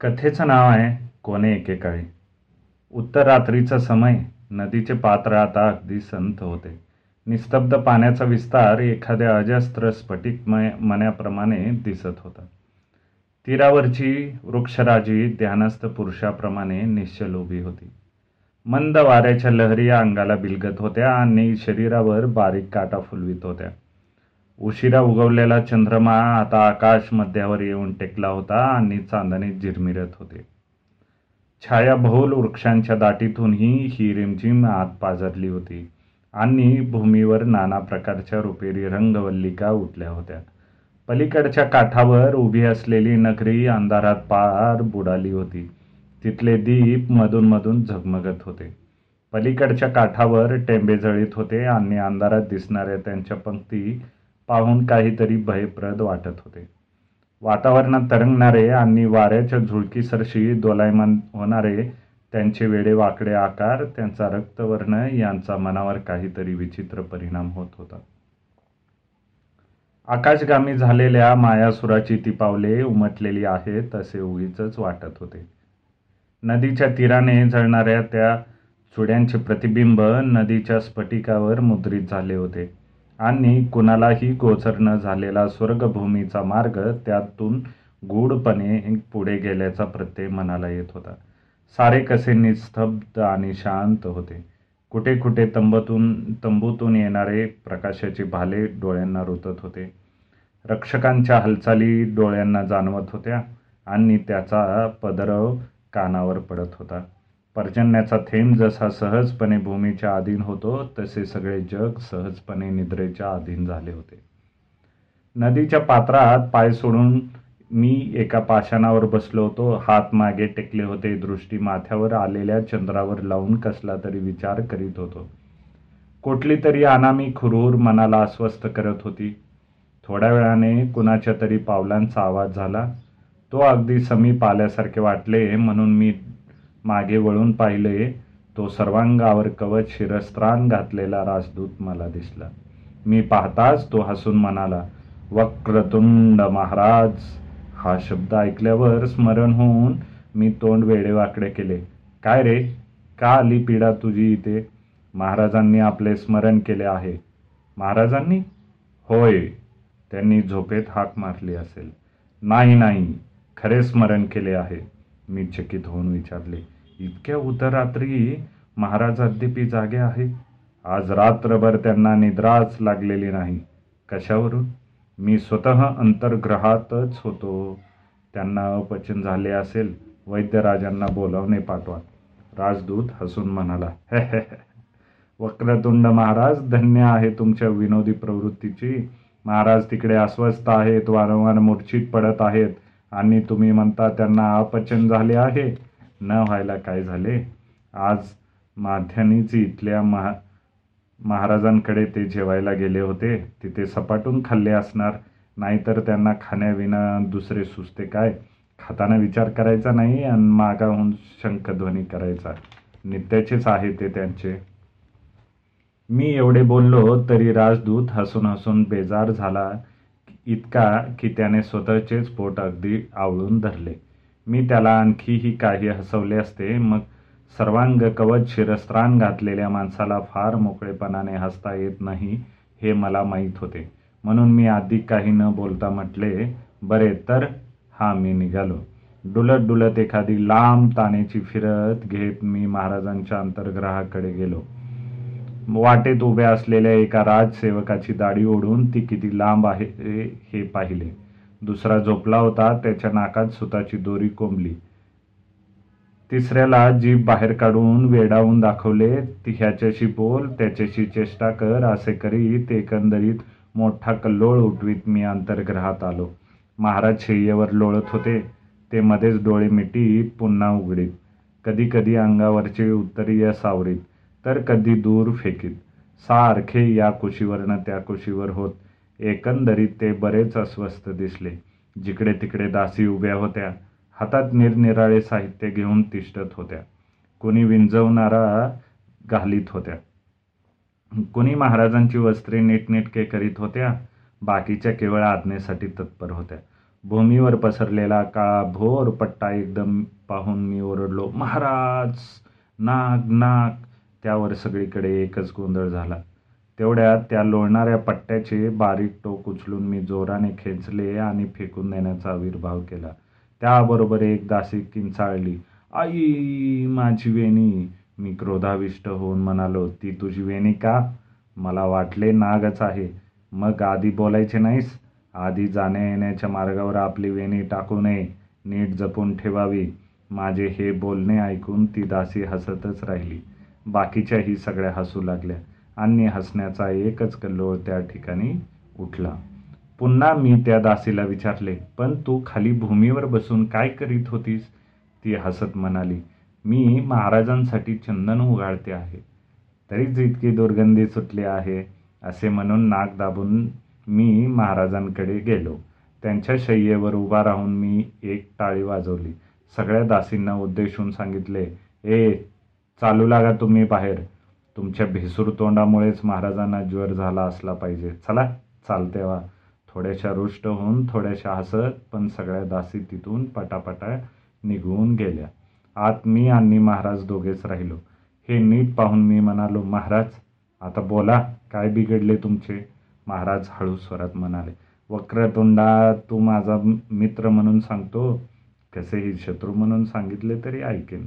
कथेचं नाव आहे कोणे एकेकाळी. उत्तर रात्रीचा समय नदीचे पात्र आता अगदी संत होते. निस्तब्ध पाण्याचा विस्तार एखाद्या अजस्त्र स्फटिकमय मण्याप्रमाणे दिसत होता. तीरावरची वृक्षराजी ध्यानस्थ पुरुषाप्रमाणे निश्चल उभी होती. मंद वाऱ्याच्या लहरी अंगाला बिलगत होत्या आणि शरीरावर बारीक काटा फुलवित होत्या. उशिरा उगवलेला चंद्रमा आता आकाश मध्यावर येऊन टेकला होता आणि चांदणीत झिरमिरत होते. छायाबहुल वृक्षांच्या दाटीतूनही ही रिमझिम आत पाझरली होती आणि भूमीवर नाना प्रकारच्या रुपेरी रंगवल्लिका उठल्या होत्या. पलीकडच्या काठावर उभी असलेली नगरी अंधारात पार बुडाली होती. तिथले दीप मधून मधून झगमगत होते. पलीकडच्या काठावर टेंबे जळीत होते आणि अंधारात दिसणाऱ्या त्यांच्या पंक्ती पाहून काहीतरी भयप्रद वाटत होते. वातावरणात तरंगणारे आणि वाऱ्याच्या झुळकीसरशी दोलायमान होणारे त्यांचे वेडे वाकडे आकार त्यांचा रक्तवर्ण यांचा मनावर काहीतरी विचित्र परिणाम होत होता. आकाशगामी झालेल्या मायासुराची ती पावले उमटलेली आहेत असे उगीच वाटत होते. नदीच्या तीराने जळणाऱ्या त्या चुड्यांचे प्रतिबिंब नदीच्या स्फटिकावर मुद्रित झाले होते. आणि कुणालाही गोचर न झालेला स्वर्गभूमीचा मार्ग त्यातून गूढपणे पुढे गेल्याचा प्रत्यय मनाला येत होता. सारे कसे निस्तब्ध आणि शांत होते. कुठे कुठे तंबूतून तंबूतून येणारे प्रकाशाचे भाले डोळ्यांना रुतत होते. रक्षकांच्या हालचाली डोळ्यांना जाणवत होत्या आणि त्याचा पदरव कानावर पडत होता. पर्जन्याचा थेंब जसा सहजपणे भूमीच्या अधीन होतो तसे सगळे जग सहजपणे निद्रेच्या अधीन झाले होते. नदीच्या पात्रात पाय सोडून मी एका पाषाणावर बसलो होतो. हात मागे टेकले होते. दृष्टी माथ्यावर आलेल्या चंद्रावर लावून कसला तरी विचार करीत होतो. कुठली तरी अनामी खुरूर मनाला अस्वस्थ करत होती. थोड्या वेळाने कुणाच्या तरी पावलांचा आवाज झाला. तो अगदी समीप आल्यासारखे वाटले म्हणून मी मागे वळून पाहिले तो सर्वांगावर कवच शिरस्त्राण घातलेला राजदूत मला दिसला. मी पाहताच तो हसून म्हणाला वक्रतुंड महाराज हा शब्द ऐकल्यावर स्मरण होऊन मी तोंड वेडेवाकडे केले. काय रे? का आली पीडा तुझी इथे? महाराजांनी आपले स्मरण केले आहे. महाराजांनी? होय त्यांनी झोपेत हाक मारली असेल. नाही नाही खरे स्मरण केले आहे. मी चकित होऊन विचारले इतक्या उतरात्री महाराज अद्यापी जागे आहे आज रात्रभर त्यांना निद्राच लागलेली नाही. कशावरून? मी स्वतः अंतर्ग्रहातच होतो. त्यांना अपचन झाले असेल वैद्यराजांना बोलावणे पाठवा. राजदूत हसून म्हणाला वक्रतुंड महाराज धन्य आहे तुमच्या विनोदी प्रवृत्तीची. महाराज तिकडे अस्वस्थ आहेत वारंवार मूर्छित पडत आहेत. आणि तुम्ही म्हणता त्यांना अपचन झाले आहे. न व्हायला काय झाले? आज माध्यानीच इथल्या महा महाराजांकडे ते जेवायला गेले होते. तिथे सपाटून खाल्ले असणार. नाहीतर त्यांना खाण्याविना दुसरे सुचते काय? खाताना विचार करायचा नाही आणि मागाहून शंखध्वनी करायचा. नित्याचेच आहे ते त्यांचे. मी एवढे बोललो तरी राजदूत हसून हसून बेजार झाला. इतका की त्याने स्वतःचेच पोट अगदी आवळून धरले. मी त्याला आणखीही काही हसवले असते मग सर्वांग कवच शिरस्त्राण घातलेल्या माणसाला फार मोकळेपणाने हसता येत नाही हे मला माहीत होते. म्हणून मी आधी काही न बोलता म्हटले बरे तर हा मी निघालो. डुलत डुलत एखादी लांब तानेची फिरत घेत मी महाराजांच्या अंतर्ग्रहाकडे गेलो. वाटेत उभ्या असलेल्या एका राजसेवकाची दाढी ओढून ती किती लांब आहे हे पाहिले. दुसरा झोपला होता त्याच्या नाकात सुताची दोरी कोंबली. तिसऱ्याला जीभ बाहेर काढून वेडावून दाखवले ती ह्याच्याशी बोल त्याच्याशी चेष्टा कर असे करीत एकंदरीत मोठा कल्लोळ उठवीत मी अंतर्ग्रहात आलो. महाराज शय्येवर लोळत होते ते मध्येच डोळे मिटीत पुन्हा उघडीत. कधी कधी अंगावरचे उत्तरीय सावरीत. तर कधी दूर फेकीत. सारखे या कुशीवरनं त्या कुशीवर होत. एकंदरीत ते बरेच अस्वस्थ दिसले. जिकडे तिकडे दासी उभ्या होत्या. हातात निरनिराळे साहित्य घेऊन तिष्ठत होत्या. कुणी विंजवणारा घालीत होत्या. कुणी महाराजांची वस्त्रे नीटनेटके करीत होत्या. बाकीच्या केवळ आज्ञेसाठी तत्पर होत्या. भूमीवर पसरलेला काळा भोर पट्टा एकदम पाहून मी ओरडलो महाराज नाग नाग. त्यावर सगळीकडे एकच गोंधळ झाला. तेवढ्यात त्या लोळणाऱ्या पट्ट्याचे बारीक टोक उचलून मी जोराने खेचले आणि फेकून देण्याचा आविर्भाव केला. त्याबरोबर एक दासी किंचाळली आई माझी वेणी. मी क्रोधाविष्ट होऊन म्हणालो ती तुझी वेणी का? मला वाटले नागच आहे. मग आधी बोलायचे नाहीस? आधी जाण्या येण्याच्या मार्गावर आपली वेणी टाकू नये. नीट जपून ठेवावी. माझे हे बोलणे ऐकून ती दासी हसतच राहिली. बाकीच्याही सगळ्या हसू लागल्या. आणि हसण्याचा एकच कल्लोळ त्या ठिकाणी उठला. पुन्हा मी त्या दासीला विचारले पण तू खाली भूमीवर बसून काय करीत होतीस? ती हसत म्हणाली मी महाराजांसाठी चंदन उगाळते आहे. तरीच इतकी दुर्गंधी सुटली आहे असे म्हणून नाक दाबून मी महाराजांकडे गेलो. त्यांच्या शय्येवर उभा राहून मी एक टाळी वाजवली. सगळ्या दासींना उद्देशून सांगितले ए चालू लागा तुम्ही बाहेर. तुमच्या भिसूर तोंडामुळेच महाराजांना ज्वर झाला असला पाहिजे. चला चालते वा. थोड्याशा रुष्ट होऊन थोड्याशा हसत पण सगळ्या दासी तिथून पटापटा निघून गेल्या. आत मी आणि महाराज दोघेच राहिलो. हे नीट पाहून मी म्हणालो महाराज आता बोला काय बिघडले तुमचे? महाराज हळू स्वरात म्हणाले वक्रतोंडा तू माझा मित्र म्हणून सांगतो. कसेही शत्रू म्हणून सांगितले तरी ऐकेन.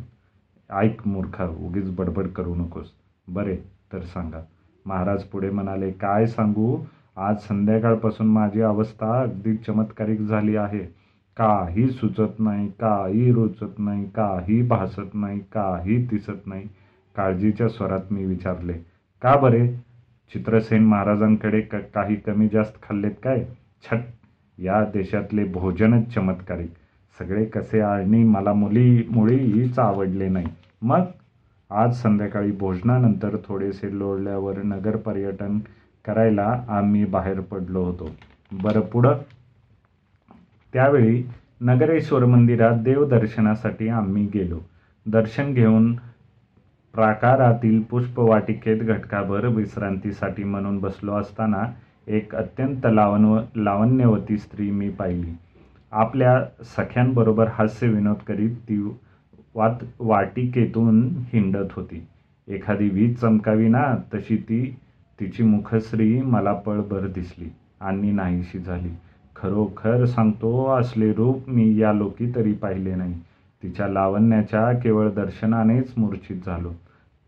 ऐक मूर्खा उगीच बडबड करू नकोस. बरे तर सांगा. महाराज पुढे म्हणाले काय सांगू? आज संध्याकाळपासून माझी अवस्था अगदी चमत्कारिक झाली आहे. काही सुचत नाही काही रोचत नाही काही भासत नाही काही दिसत नाही. काळजीच्या स्वरात मी विचारले का बरे? चित्रसेन महाराजांकडे क काही कमी जास्त खाल्लेत काय? छट या देशातले भोजनच चमत्कारिक. सगळे कसे आणि मला मुली मुळीच आवडले नाही. मग? आज संध्याकाळी भोजनानंतर थोडेसे लोळल्यावर नगर पर्यटन करायला आम्ही बाहेर पडलो होतो. बरं पुढं? त्यावेळी नगरेश्वर मंदिरात देवदर्शनासाठी आम्ही गेलो. दर्शन घेऊन प्राकारातील पुष्पवाटिकेत घटकाभर विश्रांतीसाठी म्हणून बसलो असताना एक अत्यंत लावण लावण्यवती स्त्री मी पाहिली. आपल्या सख्यांबरोबर हास्य विनोद करीत ती वात वाटिकेतून हिंडत होती. एखादी वीज चमकावी ना तशी ती तिची मुखश्री मला पळभर दिसली. आणि नाहीशी झाली. खरोखर सांगतो असले रूप मी या लोकी तरी पाहिले नाही. तिच्या लावण्याच्या केवळ दर्शनानेच मूर्छित झालो.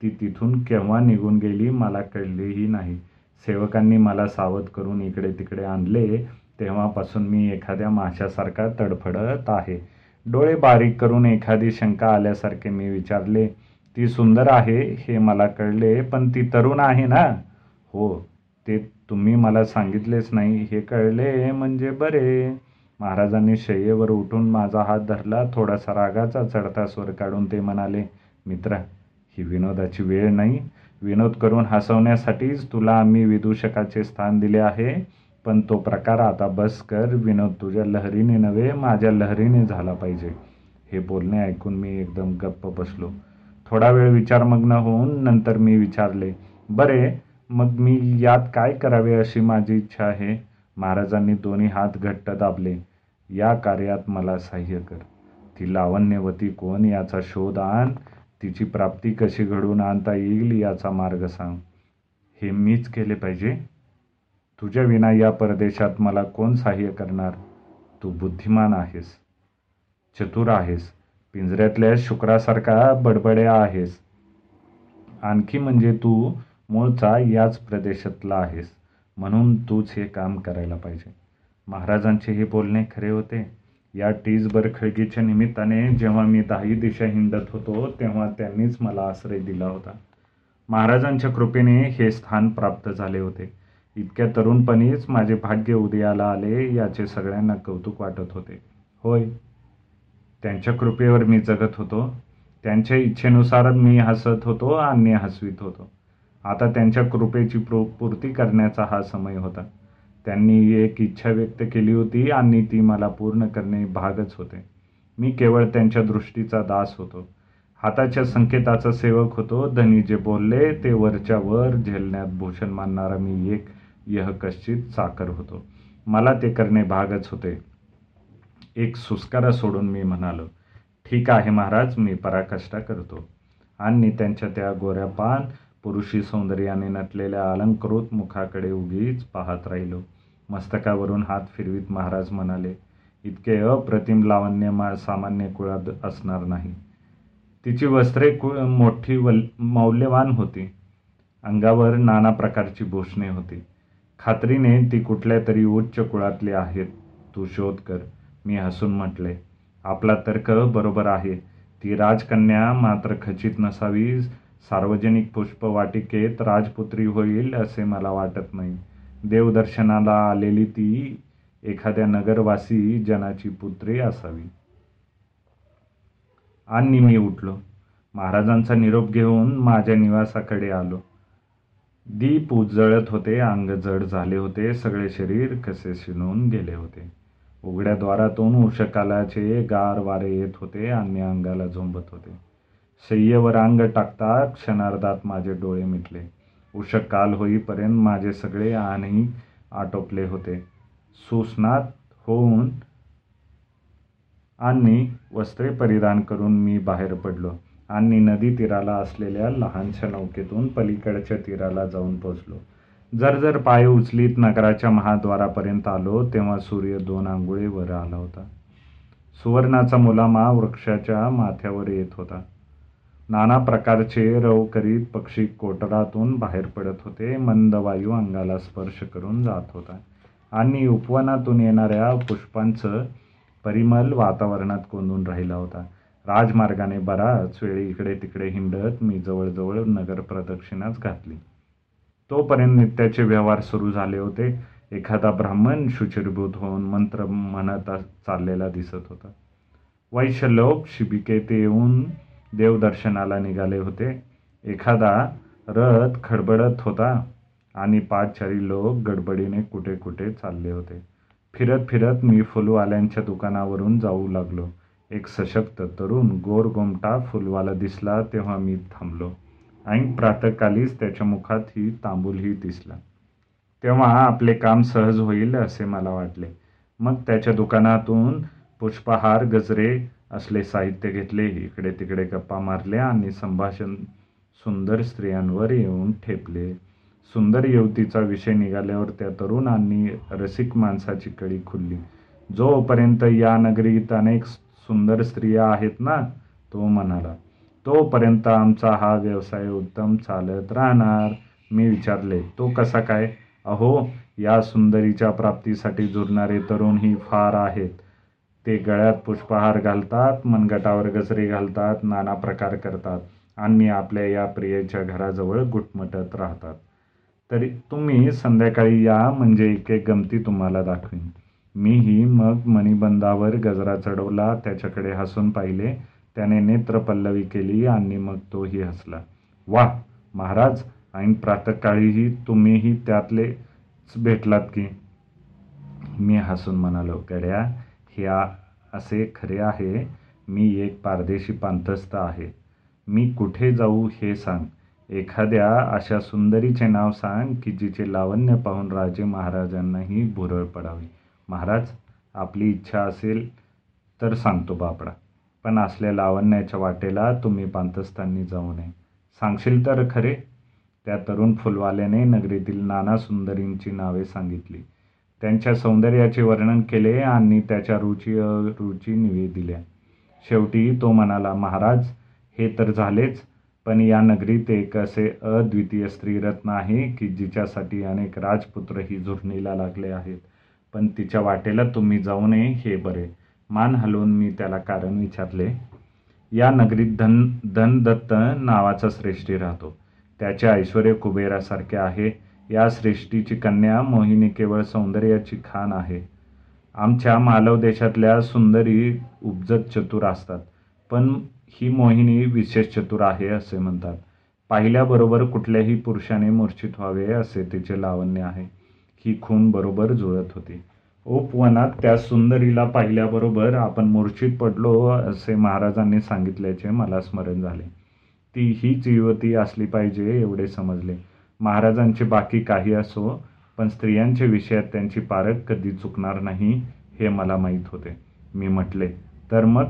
ती तिथून केव्हा निघून गेली मला कळलेही नाही. सेवकांनी मला सावध करून इकडे तिकडे आणले. तेव्हापासून मी एखाद्या माशासारखा तडफडत आहे. डोळे बारीक करून एखादी शंका आल्यासारखे मी विचारले ती सुंदर आहे हे मला कळले पण ती तरुण आहे ना? हो ते तुम्ही मला सांगितलेच नाही हे कळले म्हणजे बरे. महाराजांनी शय्येवर उठून माझा हात धरला थोडासा रागाचा चढता स्वर काढून ते म्हणाले मित्रा ही विनोदाची वेळ नाही. विनोद करून हसवण्यासाठीच तुला आम्ही विदूषकाचे स्थान दिले आहे. पण तो प्रकार आता बस कर विनोद तुझ्या लहरीने नव्हे माझ्या लहरीने झाला पाहिजे. हे बोलणे ऐकून मी एकदम गप्प बसलो. थोडा वेळ विचारमग्न होऊन नंतर मी विचारले बरे मग मी यात काय करावे अशी माझी इच्छा आहे? महाराजांनी दोन्ही हात घट्ट दाबले. या कार्यात मला सहाय्य कर. ती लावण्यवती कोण याचा शोध आण. तिची प्राप्ती कशी घडवून आणता येईल याचा मार्ग सांग. हे मीच केले पाहिजे. तुझ्या विना या परदेशात मला कोण सहाय्य करणार? तू बुद्धिमान आहेस चतुर आहेस पिंजऱ्यातल्या शुक्रासारखा बडबड्या आहेस. आणखी म्हणजे तू मूळचा याच प्रदेशातला आहेस म्हणून तूच हे काम करायला पाहिजे. महाराजांचे हे बोलणे खरे होते. या टीजबर खळगीच्या निमित्ताने जेव्हा मी दहाही दिशा हिंडत होतो तेव्हा त्यांनीच मला आश्रय दिला होता. महाराजांच्या कृपेने हे स्थान प्राप्त झाले होते. इतक्या तरुणपणीच माझे भाग्य उदयाला आले याचे सगळ्यांना कौतुक वाटत होते. होय त्यांच्या कृपेवर मी जगत होतो. त्यांच्या इच्छेनुसार मी हसत होतो आणि हसवीत होतो. आता त्यांच्या कृपेची प्रो पूर्ती करण्याचा हा समय होता. त्यांनी एक इच्छा व्यक्त केली होती आणि ती मला पूर्ण करणे भागच होते. मी केवळ त्यांच्या दृष्टीचा दास होतो. हाताच्या संकेताचा सेवक होतो. धनी जे बोलले ते वरच्या वर झेलण्यात भूषण मानणारा मी एक यह कश्चित साकर होतो. मला ते करणे भागच होते. एक सुस्कारा सोडून मी म्हणालो ठीक आहे महाराज मी पराकाष्ठा करतो. आणि त्यांच्या त्या गोऱ्या पान पुरुषी सौंदर्याने नटलेल्या अलंकृत मुखाकडे उगीच पाहत राहिलो. मस्तकावरून हात फिरवीत महाराज म्हणाले इतके अप्रतिम लावण्य मा सामान्य कुळात असणार नाही. तिची वस्त्रे कु मोठी वल मौल्यवान होती. अंगावर नाना प्रकारची भूषणे होती. खात्रीने ती कुठल्या तरी उच्च कुळातली आहेत. तू शोध कर. मी हसून म्हटले आपला तर्क बरोबर आहे. ती राजकन्या मात्र खचित नसावी सार्वजनिक पुष्पवाटिकेत राजपुत्री होईल असे मला वाटत नाही. देवदर्शनाला आलेली ती एखाद्या नगरवासी जनाची पुत्री असावी. आणि मी उठलो. महाराजांचा निरोप घेऊन माझ्या निवासाकडे आलो. दीप उजळत होते अंग जड झाले होते सगळे शरीर कसे शिणून गेले होते. उघड्या द्वारातून उषकालाचे गार वारे येत होते आणि अंगाला झोंबत होते. शय्येवर अंग टाकता क्षणार्धात माझे डोळे मिटले. उषक काल होईपर्यंत माझे सगळे आणही आटोपले होते. सुस्नात होऊन आणि वस्त्रे परिधान करून मी बाहेर पडलो. आणि नदी तीराला असलेल्या लहानशा नौकेतून पलीकडच्या तीराला जाऊन पोचलो जर जर पाय उचलीत नगराच्या महाद्वारापर्यंत आलो तेव्हा सूर्य दोन आंघोळी वर आला होता. सुवर्णाचा मुलामा वृक्षाच्या माथ्यावर येत होता. नाना प्रकारचे रव करीत पक्षी कोटरातून बाहेर पडत होते. मंद वायू अंगाला स्पर्श करून जात होता. आणि उपवनातून येणाऱ्या पुष्पांचं परिमल वातावरणात कोंदून राहिला होता. राजमार्गाने बराच वेळी इकडे तिकडे हिंडत मी जवळजवळ नगर प्रदक्षिणाच घातली. तोपर्यंत नित्याचे व्यवहार सुरू झाले होते. एखादा ब्राह्मण शुचिरभूत होऊन मंत्र म्हणत चाललेला दिसत होता. वैशलोक शिबिकेत येऊन देवदर्शनाला निघाले होते. एखादा रथ खडबडत होता आणि पाचचारी लोक गडबडीने कुठे कुठे चालले होते. फिरत फिरत मी फुलवाल्यांच्या दुकानावरून जाऊ लागलो. एक सशक्त तरुण गोरगोमटा फुलवाला दिसला तेव्हा मी थांबलो. ऐन प्रातकालीच त्याच्या मुखात ही तांबूलही दिसला. तेव्हा आपले काम सहज होईल असे मला वाटले. मग त्याच्या दुकानातून पुष्पहार गजरे असले साहित्य घेतले. इकडे तिकडे गप्पा मारल्या आणि संभाषण सुंदर स्त्रियांवर येऊन ठेपले. सुंदर युवतीचा विषय निघाल्यावर त्या तरुणांनी रसिक माणसाची कडी खुलली. जोपर्यंत या नगरीत अनेक सुंदर स्त्रिया आहेत ना तो म्हणाला. तोपर्यंत आमचा हा व्यवसाय उत्तम चालत राहणार. मी विचारले तो कसा काय? अहो या सुंदरीच्या प्राप्तीसाठी जुरणारे तरुणही फार आहेत. ते गळ्यात पुष्पहार घालतात मनगटावर गजरे घालतात नाना प्रकार करतात आणि आपल्या या प्रियेच्या घराजवळ गुटमटत राहतात. तरी तुम्ही संध्याकाळी या म्हणजे एक एक गमती तुम्हाला दाखवीन. मीही मग मणिबंधावर गजरा चढवला त्याच्याकडे हसून पाहिले. त्याने नेत्रपल्लवी केली आणि मग तोही हसला. वा महाराज ऐन प्रातकाळीही तुम्हीही त्यातलेच भेटलात की? मी हसून म्हणालो गड्या हे असे खरे आहे. मी एक पारदेशी पांथस्थ आहे. मी कुठे जाऊ हे सांग. एखाद्या अशा सुंदरीचे नाव सांग की जिचे लावण्य पाहून राजे महाराजांनाही भुरळ पडावी. महाराज आपली इच्छा असेल तर सांगतो बापडा. पण असल्या लावण्याच्या वाटेला तुम्ही पांतस्थांनी जाऊ नये. सांगशील तर खरे? त्या तरुण फुलवाल्याने नगरीतील नाना सुंदरींची नावे सांगितली. त्यांच्या सौंदर्याचे वर्णन केले आणि त्याच्या रुची रुची निवे दिल्या. शेवटी तो म्हणाला महाराज हे तर झालेच पण या नगरीत एक असे अद्वितीय स्त्रीरत्न आहे की जिच्यासाठी अनेक राजपुत्रही झुरणीला लागले आहेत. पण तिच्या वाटेला तुम्ही जाऊ नये हे बरे. मान हलवून मी त्याला कारण विचारले. या नगरीत धन धनदत्त नावाचा श्रेष्ठी राहतो. त्याचे ऐश्वर कुबेरासारखे आहे. या श्रेष्ठीची कन्या मोहिनी केवळ सौंदर्याची खान आहे. आमच्या मालव देशातल्या सुंदरी उपजत चतुर असतात. पण ही मोहिनी विशेष चतुर आहे असे म्हणतात. पाहिल्याबरोबर कुठल्याही पुरुषाने मूर्छित व्हावे असे तिचे लावण्य आहे. ही खून बरोबर जुळत होती. उपवनात त्या सुंदरीला पाहिल्याबरोबर आपण मूर्छित पडलो असे महाराजांनी सांगितल्याचे मला स्मरण झाले. ती हीच युवती असली पाहिजे एवढे समजले. महाराजांचे बाकी काही असो पण स्त्रियांच्या विषयात त्यांची पारख कधी चुकणार नाही हे मला माहीत होते. मी म्हटले तर मग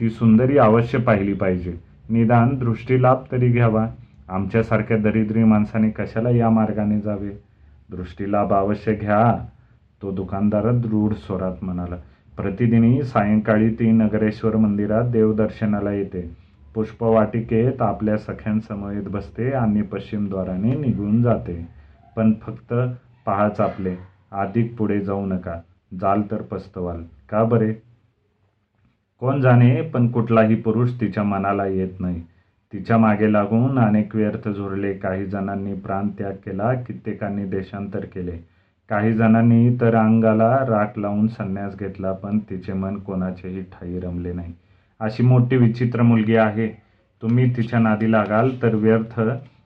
ती सुंदरी अवश्य पाहिली पाहिजे. निदान दृष्टीलाभ तरी घ्यावा. आमच्यासारख्या दरिद्री माणसाने कशाला या मार्गाने जावे? दृष्टीलाभ अवश्य घ्या. तो दुकानदार दृढ स्वरात म्हणाला. प्रतिदिनी सायंकाळी ती नगरेश्वर मंदिरात देवदर्शनाला येते. पुष्पवाटिकेत आपल्या सख्यांसमवेत बसते आणि पश्चिमद्वाराने निघून जाते. पण फक्त पहाच आपले. अधिक पुढे जाऊ नका. जाल तर पस्तवाल. का बरे? कोण जाणे पण कुठलाही पुरुष तिच्या मनाला येत नाही. तिच्यामागे लागून अनेक व्यर्थ झुरले. काही जणांनी प्राणत्याग केला कित्येकांनी देशांतर केले. काही जणांनी तर अंगाला राख लावून संन्यास घेतला पण तिचे मन कोणाचेही ठाई रमले नाही. अशी मोठी विचित्र मुलगी आहे. तुम्ही तिच्या नादी लागाल तर व्यर्थ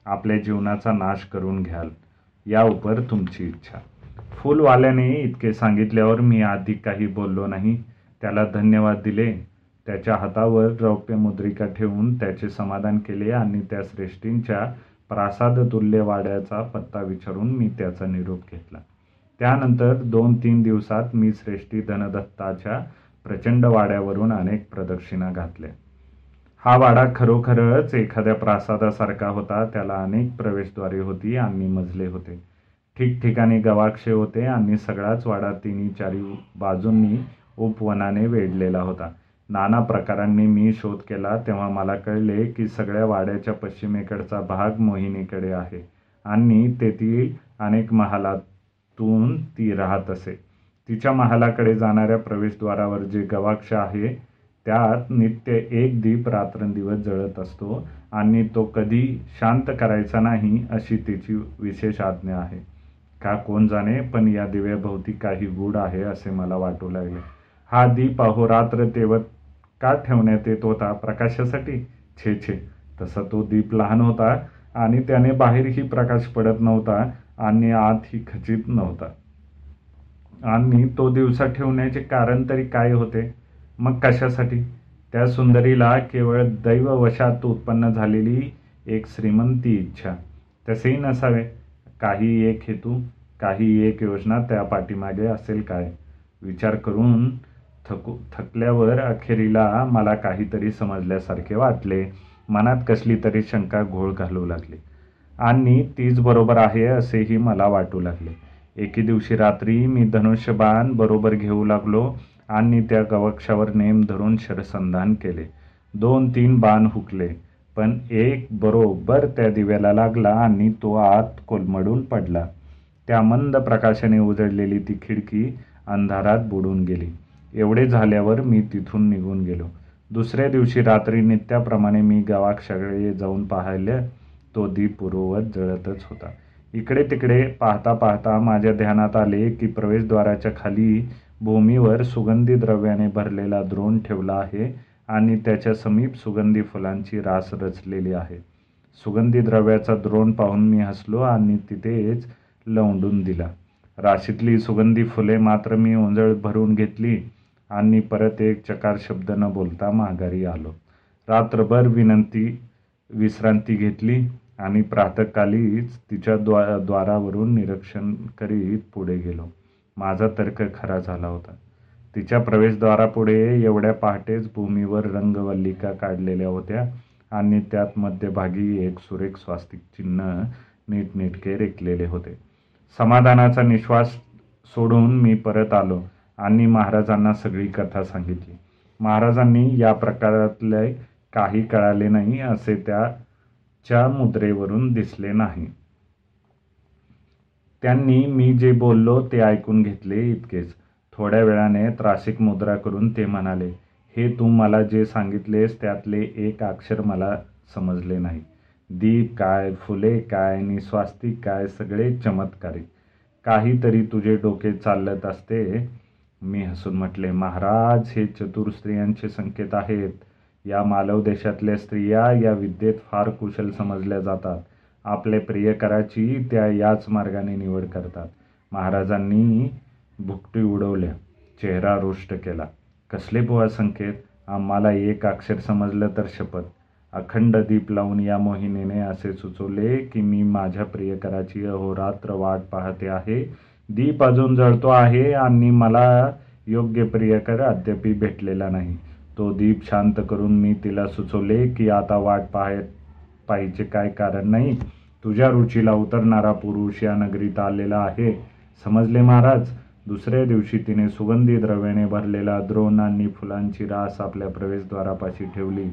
आपल्या जीवनाचा नाश करून घ्याल. या उपर तुमची इच्छा. फुलवाल्याने इतके सांगितल्यावर मी आधी काही बोललो नाही. त्याला धन्यवाद दिले. त्याच्या हातावर रौप्य मुद्रिका ठेवून त्याचे समाधान केले आणि त्या श्रेष्ठींच्या प्रासादतुल्य वाड्याचा पत्ता विचारून मी त्याचा निरोप घेतला. त्यानंतर दोन तीन दिवसात मी श्रेष्ठी धनदत्ताच्या प्रचंड वाड्यावरून अनेक प्रदक्षिणा घातल्या. हा वाडा खरोखरच एखाद्या प्रासादासारखा होता त्याला अनेक प्रवेशद्वारे होती आणि मजले होते. ठिकठिकाणी गवाक्षे होते आणि सगळाच वाडा तिन्ही चारी बाजूंनी उपवनाने वेढलेला होता. नाना प्रकारांनी मी शोध केला तेव्हा मला कळले की सगळ्या वाड्याच्या पश्चिमेकडचा भाग मोहिनीकडे आहे. आणि तेथील अनेक महालातून ती राहत असे. तिच्या महालाकडे जाणाऱ्या प्रवेशद्वारावर जे गवाक्ष आहे त्यात नित्य एक दीप रात्रंदिवस जळत असतो आणि तो कधी शांत करायचा नाही अशी तिची विशेष आज्ञा आहे. का कोण जाणे पण या दिव्याभोवती काही गूढ आहे असे मला वाटू लागले. हा दीप अहोरात्र तेवत का ठेवण्यात येत होता. प्रकाशासाठी छे छे. तसा तो दीप लहान होता आणि त्याने बाहेरही प्रकाश पडत नव्हता आणि आतही खचित नव्हता. आणि तो दिवसा ठेवण्याचे कारण तरी काय होते? मग कशासाठी? त्या सुंदरीला केवळ दैववशात उत्पन्न झालेली एक श्रीमंती इच्छा. तसेही नसावे. काही एक हेतू काही एक योजना त्या पाठीमागे असेल काय? विचार करून थकू थकल्यावर अखेरीला मला काहीतरी समजल्यासारखे वाटले. मनात कसली तरी शंका घोळ घालू लागली. आणि तीच बरोबर आहे असेही मला वाटू लागले. एके दिवशी रात्री मी धनुष्यबाण बरोबर घेऊ लागलो आणि त्या गवक्षावर नेम धरून शरसंधान केले. दोन तीन बाण हुकले पण एक बरोबर त्या दिव्याला लागला आणि तो आत कोलमडून पडला. त्या मंद प्रकाशाने उजळलेली ती खिडकी अंधारात बुडून गेली. एवढे झाल्यावर मी तिथून निघून गेलो. दुसऱ्या दिवशी रात्री नित्याप्रमाणे मी गावाक्षाकडे जाऊन पाहिलं तो दीप पूर्ववत जळतच होता. इकडे तिकडे पाहता पाहता माझ्या ध्यानात आले की प्रवेशद्वाराच्या खाली भूमीवर सुगंधी द्रव्याने भरलेला द्रोण ठेवला आहे आणि त्याच्या समीप सुगंधी फुलांची रास रचलेली आहे. सुगंधी द्रव्याचा द्रोण पाहून मी हसलो आणि तिथेच लवंडून दिला. राशीतली सुगंधी फुले मात्र मी ओंजळ भरून घेतली. आणि परत एक चकार शब्द न बोलता माघारी आलो. रात्रभर विनंती विश्रांती घेतली आणि प्रातःकालीच तिच्या द्वा द्वारावरून निरीक्षण करीत पुढे गेलो. माझा तर्क खरा झाला होता. तिच्या प्रवेशद्वारापुढे एवढ्या पहाटेच भूमीवर रंगवल्लिका काढलेल्या होत्या आणि त्यात मध्यभागी एक सुरेख स्वास्तिक चिन्ह नीटनेटके रेखलेले होते. समाधानाचा निश्वास सोडून मी परत आलो. आणि महाराजांना सगळी कथा सांगितली. महाराजांनी या प्रकारातले काही कळाले नाही असे त्याच्या मुद्रेवरून दिसले नाही. त्यांनी मी जे बोललो ते ऐकून घेतले इतकेच. थोड्या वेळाने त्रासिक मुद्रा करून ते म्हणाले हे तू मला जे सांगितलेस त्यातले एक अक्षर मला समजले नाही. दीप काय फुले काय आणि स्वास्तिक काय सगळे चमत्कारिक काहीतरी तुझे डोके चालत असते मी हसून म्हटले महाराज हे चतुर स्त्रियांचे संकेत आहेत. या मालव देशातल्या स्त्रिया या विद्येत फार कुशल समजल्या जातात. आपल्या प्रियकराची त्या याच मार्गाने निवड करतात. महाराजांनी भुकटी उडवल्या. चेहरा रुष्ट केला. कसले बुवा संकेत? आम्हाला एक अक्षर समजलं तर शपथ. अखंड दीप लावून या मोहिनीने असे सुचवले की मी माझ्या प्रियकराची अहोरात्र वाट पाहते आहे. दीप अजून जळतो आहे आणि मला योग्य प्रियकर अद्यापी भेटलेला नाही. तो दीप शांत करून मी तिला सुचवले की आता वाट पाहाय पाहिजे काय कारण नाही. तुझ्या रुचीला उतरणारा पुरुष या नगरीत आलेला आहे. समजले महाराज? दुसऱ्या दिवशी तिने सुगंधी द्रव्याने भरलेला द्रोण आणि फुलांची रास आपल्या प्रवेशद्वारापाशी ठेवली.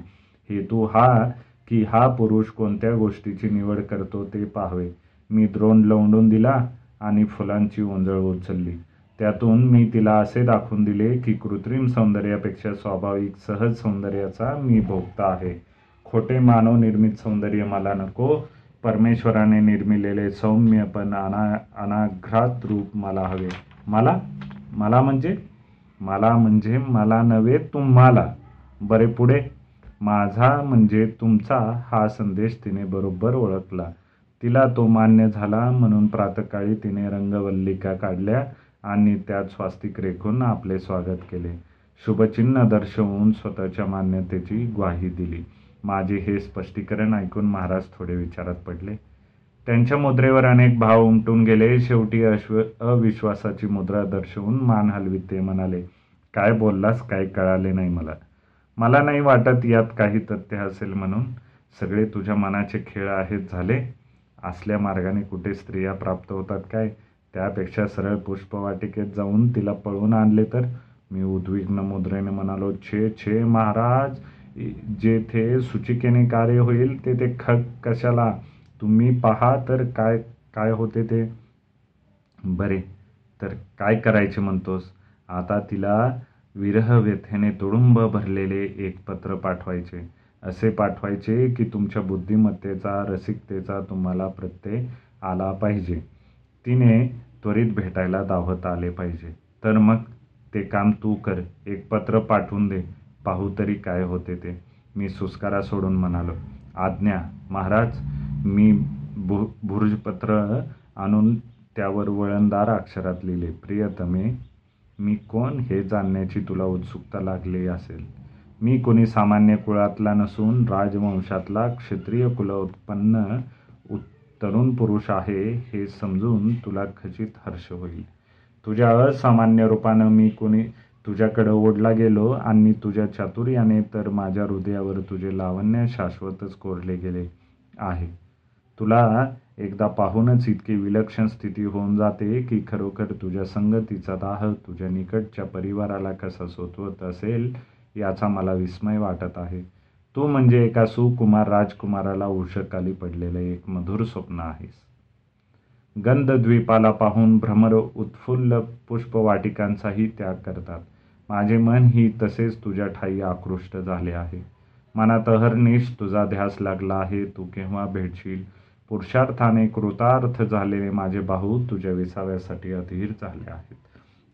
हेतू हा की हा पुरुष कोणत्या गोष्टीची निवड करतो ते पाहावे. मी द्रोण लवंडून दिला. आणि फुलांची उंजळ उचलली. त्यातून मी तिला असे दाखवून दिले की कृत्रिम सौंदर्यापेक्षा स्वाभाविक सहज सौंदर्याचा मी भोगता आहे. खोटे मानव निर्मित सौंदर्य मला नको. परमेश्वराने निर्मिलेले सौम्य पण अना अनाघ्रात रूप मला हवे. मला? मला म्हणजे? मला म्हणजे मला नव्हे तुम्हाला. बरे पुढे. माझा म्हणजे तुमचा हा संदेश तिने बरोबर ओळखला. तिला तो मान्य झाला म्हणून प्रातकाळी तिने रंगवल्लिका काढल्या आणि त्यात स्वास्तिक रेखून आपले स्वागत केले. शुभचिन्ह दर्शवून स्वतःच्या मान्यतेची ग्वाही दिली. माझे हे स्पष्टीकरण ऐकून महाराज थोडे विचारात पडले. त्यांच्या मुद्रेवर अनेक भाव उमटून गेले. शेवटी अश्व अविश्वासाची मुद्रा दर्शवून मान हलवीत ते म्हणाले काय बोललास? काय कळाले नाही मला. मला नाही वाटत यात काही तथ्य असेल म्हणून. सगळे तुझ्या मनाचे खेळ आहेत झाले. असल्या मार्गाने कुठे स्त्रिया प्राप्त होतात काय? त्यापेक्षा सरळ पुष्पवाटिकेत जाऊन तिला पळवून आणले तर? मी उद्विग्न मुद्रेने म्हणालो छे छे महाराज जेथे सुचिकेने कार्य होईल ते ते खग कशाला? तुम्ही पहा तर काय काय होते ते. बरे तर काय करायचे म्हणतोस? आता तिला विरह व्यथेने तुडुंब भरलेले एक पत्र पाठवायचे. असे पाठवायचे की तुमच्या बुद्धिमत्तेचा रसिकतेचा तुम्हाला प्रत्यय आला पाहिजे. तिने त्वरित भेटायला दावत आले पाहिजे. तर मग ते काम तू कर. एक पत्र पाठवून दे. पाहू तरी काय होते ते. मी सुस्कारा सोडून म्हणालो. आज्ञा महाराज मी भु भुर्जपत्र आणून त्यावर वळणदार अक्षरात लिहिले. प्रियतमे मी कोण हे जाणण्याची तुला उत्सुकता लागली असेल? मी कोणी सामान्य कुळातला नसून राजवंशातला क्षत्रिय कुल उत्पन्न तरुण पुरुष आहे हे समजून तुला खचित हर्ष होईल. तुझ्या असामान्य रूपानं मी कोणी तुझ्याकडं ओढला गेलो आणि तुझ्या चातुर्याने तर माझ्या हृदयावर तुझे लावण्य शाश्वतच कोरले गेले आहे. तुला एकदा पाहूनच इतकी विलक्षण स्थिती होऊन जाते की खरोखर तुझ्या संगतीचा दाह तुझ्या निकटच्या परिवाराला कसा सोतवत असेल याचा मला विस्मय वाटत आहे. तू म्हणजे एका सुकुमार राजकुमाराला उषकाली पडलेलं एक मधुर स्वप्न आहेस गंधद्वीपाला पाहून भ्रमर उत्फुल्ल पुष्पवाटिकांचाही त्याग करतात. माझे मन ही तसेच तुझ्या ठाई आकृष्ट झाले आहे. मनात अहर्निश तुझा ध्यास लागला आहे. तू केव्हा भेटशील? पुरुषार्थाने कृतार्थ झालेले माझे बाहू तुझ्या विसाव्यासाठी अधीर झाले आहेत.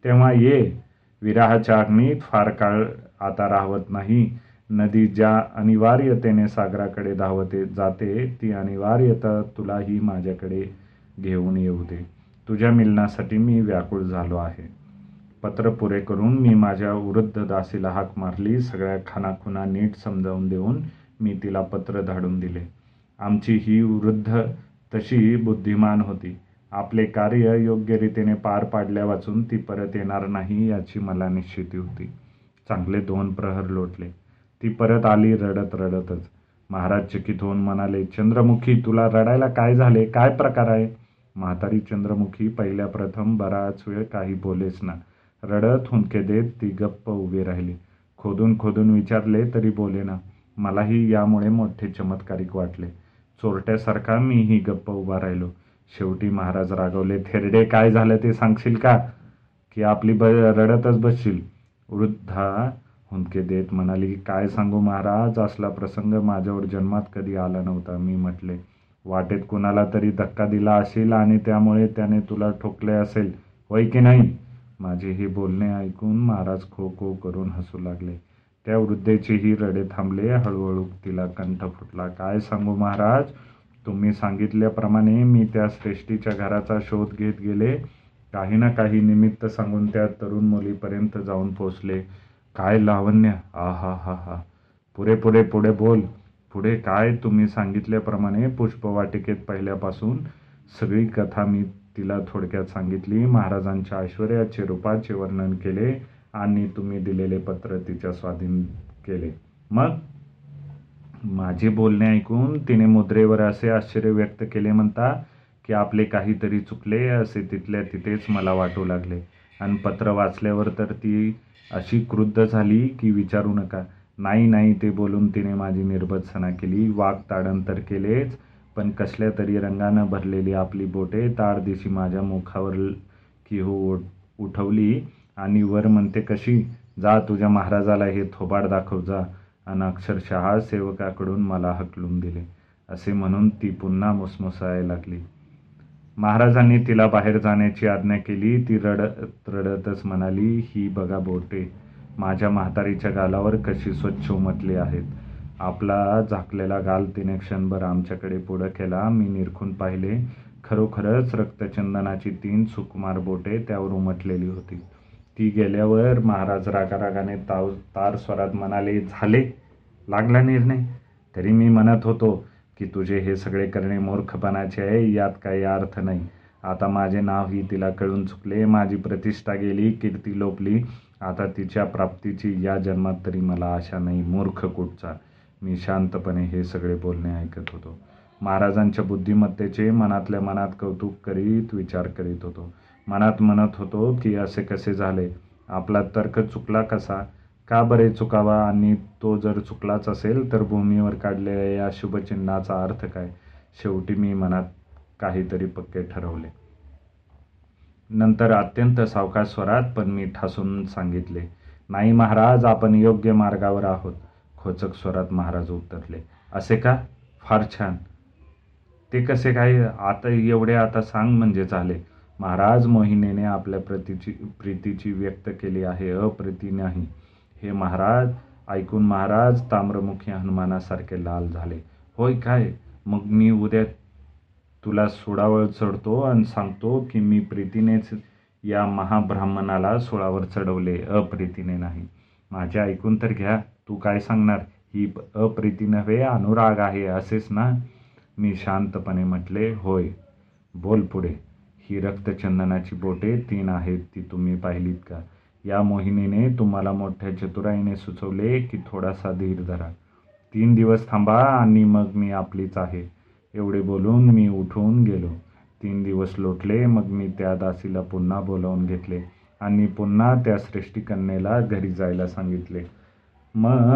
तेव्हा ये. विराहाच्या अग्नीत फार काळ आता राहवत नाही. नदी ज्या अनिवार्यतेने सागराकडे धावते जाते ती अनिवार्यता तुलाही माझ्याकडे घेऊन येऊ दे. तुझ्या मिलनासाठी मी व्याकुळ झालो आहे. पत्र पुरे करून मी माझ्या वृद्ध दासीला हाक मारली सगळ्या खानाखुना नीट समजावून देऊन मी तिला पत्र धाडून दिले. आमची ही वृद्ध तशी बुद्धिमान होती. आपले कार्य योग्य रीतीने पार पाडल्या वाचून ती परत येणार नाही याची मला निश्चिती होती. चांगले दोन प्रहर लोटले. ती परत आली रडत रडतच. महाराज चकित होऊन म्हणाले चंद्रमुखी तुला रडायला काय झाले? काय प्रकार आहे? म्हातारी चंद्रमुखी पहिल्या प्रथम बराच वेळ काही बोलेच ना. रडत हुंदके देत ती गप्प उभी राहिली. खोदून खोदून विचारले तरी बोले ना. मलाही यामुळे मोठे चमत्कारिक वाटले. चोरट्यासारखा मीही गप्प उभा राहिलो. शेवटी महाराज रागवले थेरडे काय झालं ते सांगशील का? की आपली ब रडतच बसशील. वृद्धा हुंदके देत म्हणाली की काय सांगू महाराज असला प्रसंग माझ्यावर जन्मात कधी आला नव्हता. मी म्हटले वाटेत कुणाला तरी धक्का दिला असेल आणि त्यामुळे त्याने तुला ठोकले असेल होय की नाही? माझे हे बोलणे ऐकून महाराज खो खो करून हसू लागले. त्या वृद्धेचेही रडे थांबले. हळूहळू तिला कंठ फुटला. काय सांगू महाराज? तुम्ही सांगितल्याप्रमाणे मी त्या श्रेष्ठीच्या घराचा शोध घेत गेले. काही ना काही निमित्त सांगून त्या तरुण मुलीपर्यंत जाऊन पोचले. काय लावण्य? आ हा हा. हा पुरे पुरे पुढे बोल. पुढे काय तुम्ही सांगितल्याप्रमाणे पुष्पवाटिकेत पहिल्यापासून सगळी कथा मी तिला थोडक्यात सांगितली. महाराजांच्या ऐश्वर्याचे रूपाचे वर्णन केले आणि तुम्ही दिलेले पत्र तिच्या स्वाधीन केले. मग? माझे बोलणे ऐकून तिने मुद्रेवर असे आश्चर्य व्यक्त केले म्हणता की आपले काहीतरी चुकले असे तिथल्या तिथेच मला वाटू लागले. आणि पत्र वाचल्यावर तर ती अशी क्रुद्ध झाली की विचारू नका. नाही नाही ते बोलून तिने माझी निर्भत्सना केली. वाघ ताडण तर केलेच पण कसल्या तरी रंगानं भरलेली आपली बोटे ताडदिशी माझ्या मुखावर की हो उठवली आणि वर म्हणते कशी? जा तुझ्या महाराजाला हे थोबाड दाखव जा. आणि अक्षरशः सेवकाकडून मला हकलून दिले. असे म्हणून ती पुन्हा मुसमुसायला लागली. महाराजांनी तिला बाहेर जाण्याची आज्ञा केली. ती रडत रडतच म्हणाली ही बघा बोटे माझ्या म्हातारीच्या गालावर कशी स्वच्छ उमटली आहेत. आपला झाकलेला गाल तिने क्षणभर आमच्याकडे पुढं केला. मी निरखून पाहिले. खरोखरच रक्तचंदनाची तीन सुकुमार बोटे त्यावर उमटलेली होती. ती गेल्यावर महाराज रागारागाने ताव तार स्वरात म्हणाले झाले. लागला निर्णय. तरी मी म्हणत होतो की तुझे हे सगळे करणे मूर्खपणाचे आहे यात काही अर्थ नाही. आता माझे नावही तिला कळून चुकले. माझी प्रतिष्ठा गेली कीर्ती लोपली. आता तिच्या प्राप्तीची या जन्मात तरी मला आशा नाही. मूर्ख कुठचा? मी शांतपणे हे सगळे बोलणे ऐकत होतो. महाराजांच्या बुद्धिमत्तेचे मनातल्या मनात कौतुक करीत विचार करीत होतो. मनात म्हणत होतो की असे कसे झाले? आपला तर्क चुकला कसा? का बरे चुकावा आणि तो जर चुकलाच असेल तर भूमीवर काढलेल्या या शुभचिन्हाचा अर्थ काय? शेवटी मी मनात काहीतरी पक्के ठरवले. नंतर अत्यंत सावकाश स्वरात पण मी ठासून सांगितले नाही महाराज आपण योग्य मार्गावर आहोत. खोचक स्वरात महाराज उत्तरले असे का? फार छान. ते कसे काय? आता एवढे आता सांग म्हणजे झाले महाराज मोहिनीने आपल्या प्रतीची प्रीतीची व्यक्त केली आहे अप्रती नाही. हे महाराज ऐकून महाराज ताम्रमुखी हनुमानासारखे लाल झाले. होय काय? मग मी उद्या तुला सोळावर चढतो आणि सांगतो की मी प्रीतीनेच या महाब्राह्मणाला सोळावर चढवले. अप्रीतीने नाही. माझे ऐकून तर घ्या तू काय सांगणार? ही अप्रीती नव्हे अनुराग आहे असेच ना? मी शांतपणे म्हटले होय. बोल पुढे. ही रक्तचंदनाची बोटे तीन आहेत ती तुम्ही पाहिलीत का? या मोहिनीने तुम्हाला मोठ्या चतुराईने सुचवले की थोडासा धीर धरा. तीन दिवस थांबा आणि मग मी आपलीच आहे. एवढे बोलून मी उठून गेलो. तीन दिवस लोटले मग मी त्या दासीला पुन्हा बोलावून घेतले आणि पुन्हा त्या श्रेष्ठी कन्येला घरी जायला सांगितले. मग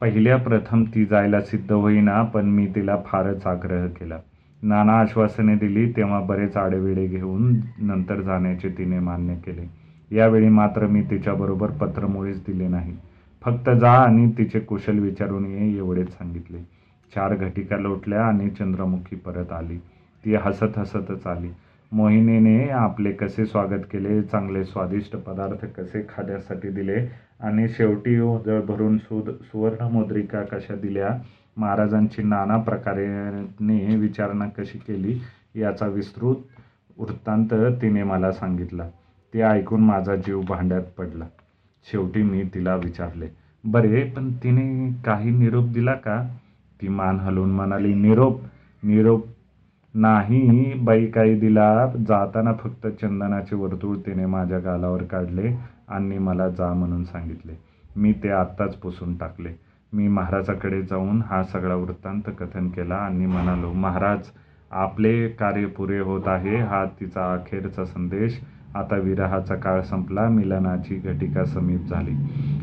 पहिल्या प्रथम ती जायला सिद्ध होईना पण मी तिला फारच आग्रह केला. नाना आश्वासने दिली तेव्हा बरेच आडेवेडे घेऊन नंतर जाण्याचे तिने मान्य केले. यावेळी मात्र मी तिच्याबरोबर पत्र मुळीच दिले नाही. फक्त जा आणि तिचे कुशल विचारून ये एवढेच सांगितले. चार घटिका लोटल्या आणि चंद्रमुखी परत आली. ती हसत हसतच आली. मोहिनीने आपले कसे स्वागत केले चांगले स्वादिष्ट पदार्थ कसे खाण्यासाठी दिले आणि शेवटी जळ भरून सुद सुवर्णमुद्रिका कशा दिल्या महाराजांची नाना प्रकारेने विचारणा कशी केली याचा विस्तृत वृत्तांत तिने मला सांगितला. ते ऐकून माझा जीव भांड्यात पडला. शेवटी मी तिला विचारले बरे पण तिने काही निरोप दिला का? ती मान हलवून म्हणाली निरोप निरोप नाही. बाई काही दिला जाताना फक्त चंदनाचे वर्तुळ तिने माझ्या गालावर काढले आणि मला जा म्हणून सांगितले. मी ते आत्ताच पुसून टाकले. मी महाराजाकडे जाऊन हा सगळा वृत्तांत कथन केला आणि म्हणालो महाराज आपले कार्य पुरे होत आहे. हा तिचा अखेरचा संदेश आता विरहाचा काळ संपला मिलनाची घटिका समीप झाली.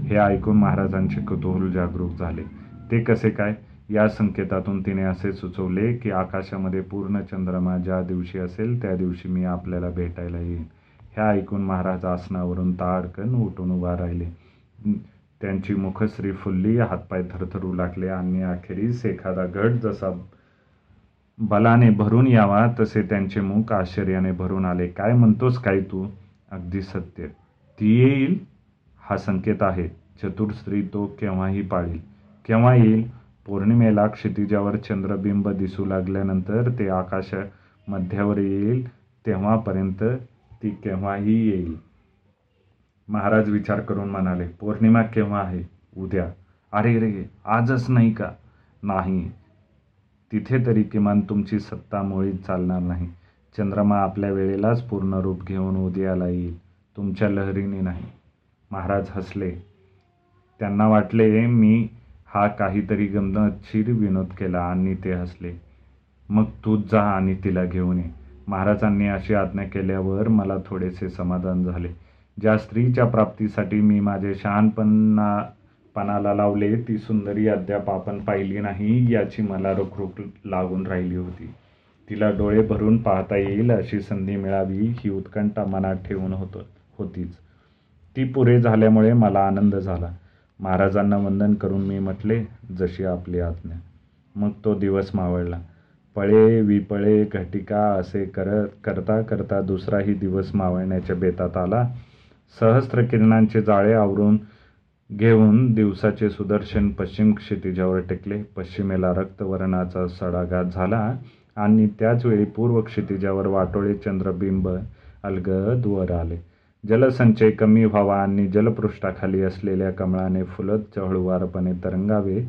हे ऐकून महाराजांचे कुतूहल जागरूक झाले. ते कसे काय? या संकेतातून तिने असे सुचवले की आकाशामध्ये पूर्ण चंद्रमा ज्या दिवशी असेल त्या दिवशी मी आपल्याला भेटायला येईन. हे ऐकून महाराज आसनावरून ताडकन उठून उभा राहिले. त्यांची मुखश्री फुलली हातपाय थरथरू लागले. आणि अखेरीस एखादा गट जसा बलाने भरून यावा तसे त्यांचे मुख आश्चर्याने भरून आले. काय म्हणतोस काय तू? अगदी सत्य. ती येईल? हा संकेत आहे. चतुर स्त्री तो केव्हाही पाळील. केव्हा येईल? पौर्णिमेला. क्षितिजावर चंद्रबिंब दिसू लागल्यानंतर ते आकाश मध्यावर येईल. तेव्हापर्यंत ती केव्हाही येईल. महाराज विचार करून म्हणाले पौर्णिमा केव्हा आहे? उद्या. अरे रे आजच नाही का? नाही. तिथे तरी किमान तुमची सत्ता मुळीच चालणार नाही. चंद्रमा आपल्या वेळेलाच पूर्ण रूप घेऊन उदयाला येईल. तुमच्या लहरीने नाही. महाराज हसले. त्यांना वाटले मी हा काहीतरी गमतशीर विनोद केला आणि ते हसले. मग तूच जा आणि तिला घेऊन ये. महाराजांनी अशी आज्ञा केल्यावर मला थोडेसे समाधान झाले. ज्या स्त्रीच्या प्राप्तीसाठी मी माझे शहाणपणा पणाला लावले ती सुंदरी अद्याप आपण पाहिली नाही याची मला रुखरुख लागून राहिली होती. तिला डोळे भरून पाहता येईल अशी संधी मिळावी ही उत्कंठा मनात ठेवून होत होतीच. ती पुरे झाल्यामुळे मला आनंद झाला. महाराजांना वंदन करून मी म्हटले जशी आपली आज्ञा. मग तो दिवस मावळला. पळे विपळे घटिका असे करत करता करता दुसराही दिवस मावळण्याच्या बेतात आला. सहस्त्र किरणांचे जाळे आवरून घेऊन दिवसाचे सुदर्शन पश्चिम क्षितिजावर टेकले. पश्चिमेला रक्तवर्णाचा सडाघात झाला आणि त्याचवेळी पूर्व क्षितिजावर वाटोळे चंद्रबिंब अलगद वर आले. जलसंचय कमी व्हावा आणि जलपृष्ठाखाली असलेल्या कमळाने फुलत चहळुवारपणे तरंगावे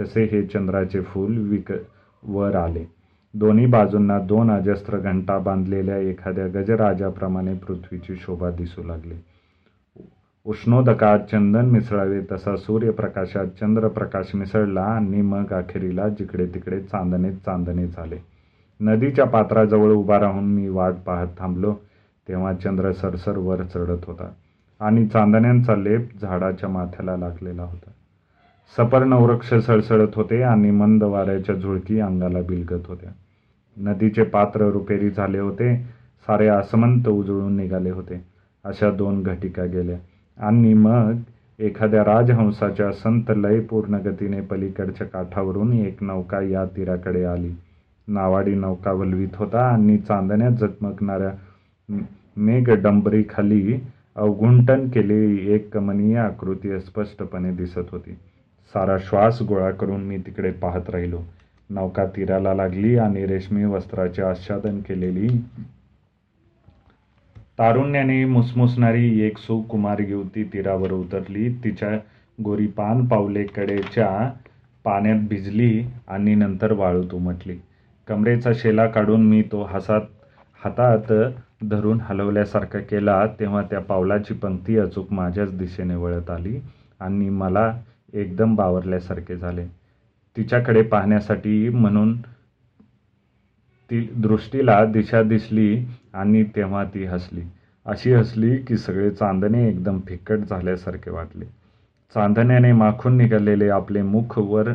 तसे हे चंद्राचे फूल विक वर आले. दोन्ही बाजूंना दोन अजस्त्र घंटा बांधलेल्या एखाद्या गजराजाप्रमाणे पृथ्वीची शोभा दिसू लागली. उष्णोदकात चंदन मिसळावे तसा सूर्यप्रकाशात चंद्रप्रकाश मिसळला आणि मग अखेरीला जिकडे तिकडे चांदणे चांदणे झाले. नदीच्या पात्राजवळ उभा राहून मी वाट पाहत थांबलो तेव्हा चंद्र सरसर वर चढत होता आणि चांदण्यांचा लेप झाडाच्या माथ्याला लागलेला होता. सपर्ण वृक्ष सळसळत होते आणि मंद वाऱ्याच्या झुळकी अंगाला बिलगत होत्या. नदीचे पात्र रुपेरी झाले होते सारे आसमंत उजळून निघाले होते. अशा दोन घटिका गेल्या. आणि मग एखाद्या राजहंसाच्या संत लयपूर्ण गतीने पलीकडच्या काठावरून एक नौका या तीराकडे आली. नावाडी नौका वलवीत होता आणि चांदण्यात झगमगणाऱ्या मेघडंबरीखाली अवघुंटन केलेली एक कमनीय आकृती स्पष्टपणे दिसत होती. सारा श्वास गोळा करून मी तिकडे पाहत राहिलो. नौका तीराला लागली आणि रेशमी वस्त्राचे आच्छादन केलेली तारुण्याने मुसमुसणारी एक सुकुमार युवती तीरावर उतरली. तिच्या गोरीपान पावले कडेच्या पाण्यात भिजली आणि नंतर वाळूत उमटली. कमरेचा शेला काढून मी तो हसात हातात धरून हलवल्यासारखा केला तेव्हा त्या पावलाची पंक्ती अचूक माझ्याच दिशेने वळत आली आणि मला एकदम बावरल्यासारखे झाले. तिच्याकडे पाहण्यासाठी म्हणून ती दृष्टीला दिशा दिसली आणि तेव्हा ती हसली. अशी हसली की सगळे चांदणे एकदम फिक्कट झाल्यासारखे वाटले. चांदण्याने माखून निघालेले आपले मुख वर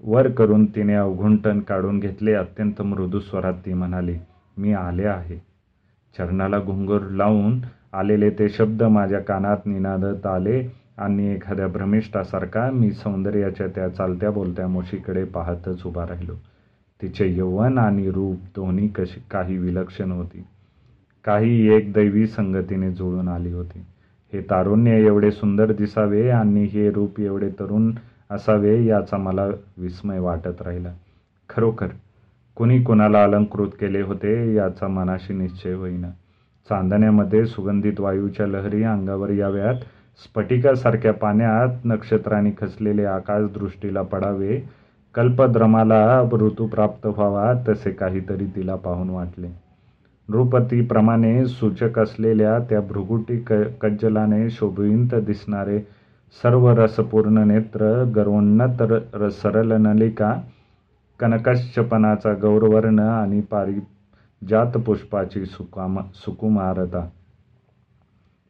वर करून तिने अवघुंटन काढून घेतले. अत्यंत मृदू स्वरात ती म्हणाली मी आले आहे. चरणाला घुंगूर लावून आलेले ते शब्द माझ्या कानात निनादत आले आणि एखाद्या भ्रमिष्ठासारखा मी सौंदर्याच्या त्या चालत्या बोलत्या मोशीकडे पाहतच उभा राहिलो. तिचे यौवन आणि रूप दोन्ही कशी काही विलक्षण होती. काही एक दैवी संगतीने जुळून आली होती. हे तारुण्य एवढे सुंदर दिसावे आणि हे रूप एवढे तरुण असावे याचा मला विस्मय वाटत राहिला. खरोखर कुणी कुणाला अलंकृत केले होते याचा मनाशी निश्चय होईना. चांदण्यामध्ये सुगंधित वायूच्या लहरी अंगावर याव्यात. स्फटिकासारख्या पाण्यात नक्षत्राने खचलेले आकाश दृष्टीला पडावे कल्पद्रमाला ऋतू प्राप्त व्हावा तसे काहीतरी तिला पाहून वाटले. नृपतीप्रमाणे सूचक असलेल्या त्या भृगुटी क कज्जलाने शोभिंत दिसणारे सर्व रसपूर्ण नेत्र गर्वोन्नत सरल नलिका कनकश्चपणाचा गौरवर्ण आणि पारिजात पुष्पाची सुकाम सुकुमारता.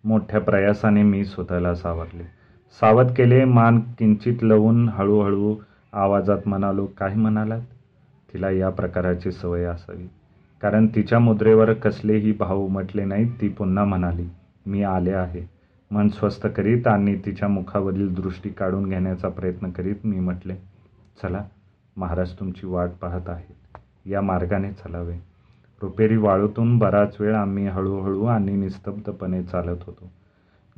मोठ्या प्रयासाने मी स्वतःला सावरले. सावध केले मान किंचित लवून हळूहळू आवाजात म्हणालो काय म्हणालात? तिला या प्रकाराची सवय असावी. कारण तिच्या मुद्रेवर कसलेही भाव उमटले नाहीत ती पुन्हा म्हणाली. मी आले आहे. मन स्वस्थ करीत आणि तिच्या मुखावरील दृष्टी काढून घेण्याचा प्रयत्न करीत मी म्हटले चला महाराज तुमची वाट पाहत आहेत. या मार्गाने चलावे. रुपेरी वाळूतून बराच वेळ आम्ही हळूहळू आणि निस्तब्धपणे चालत होतो.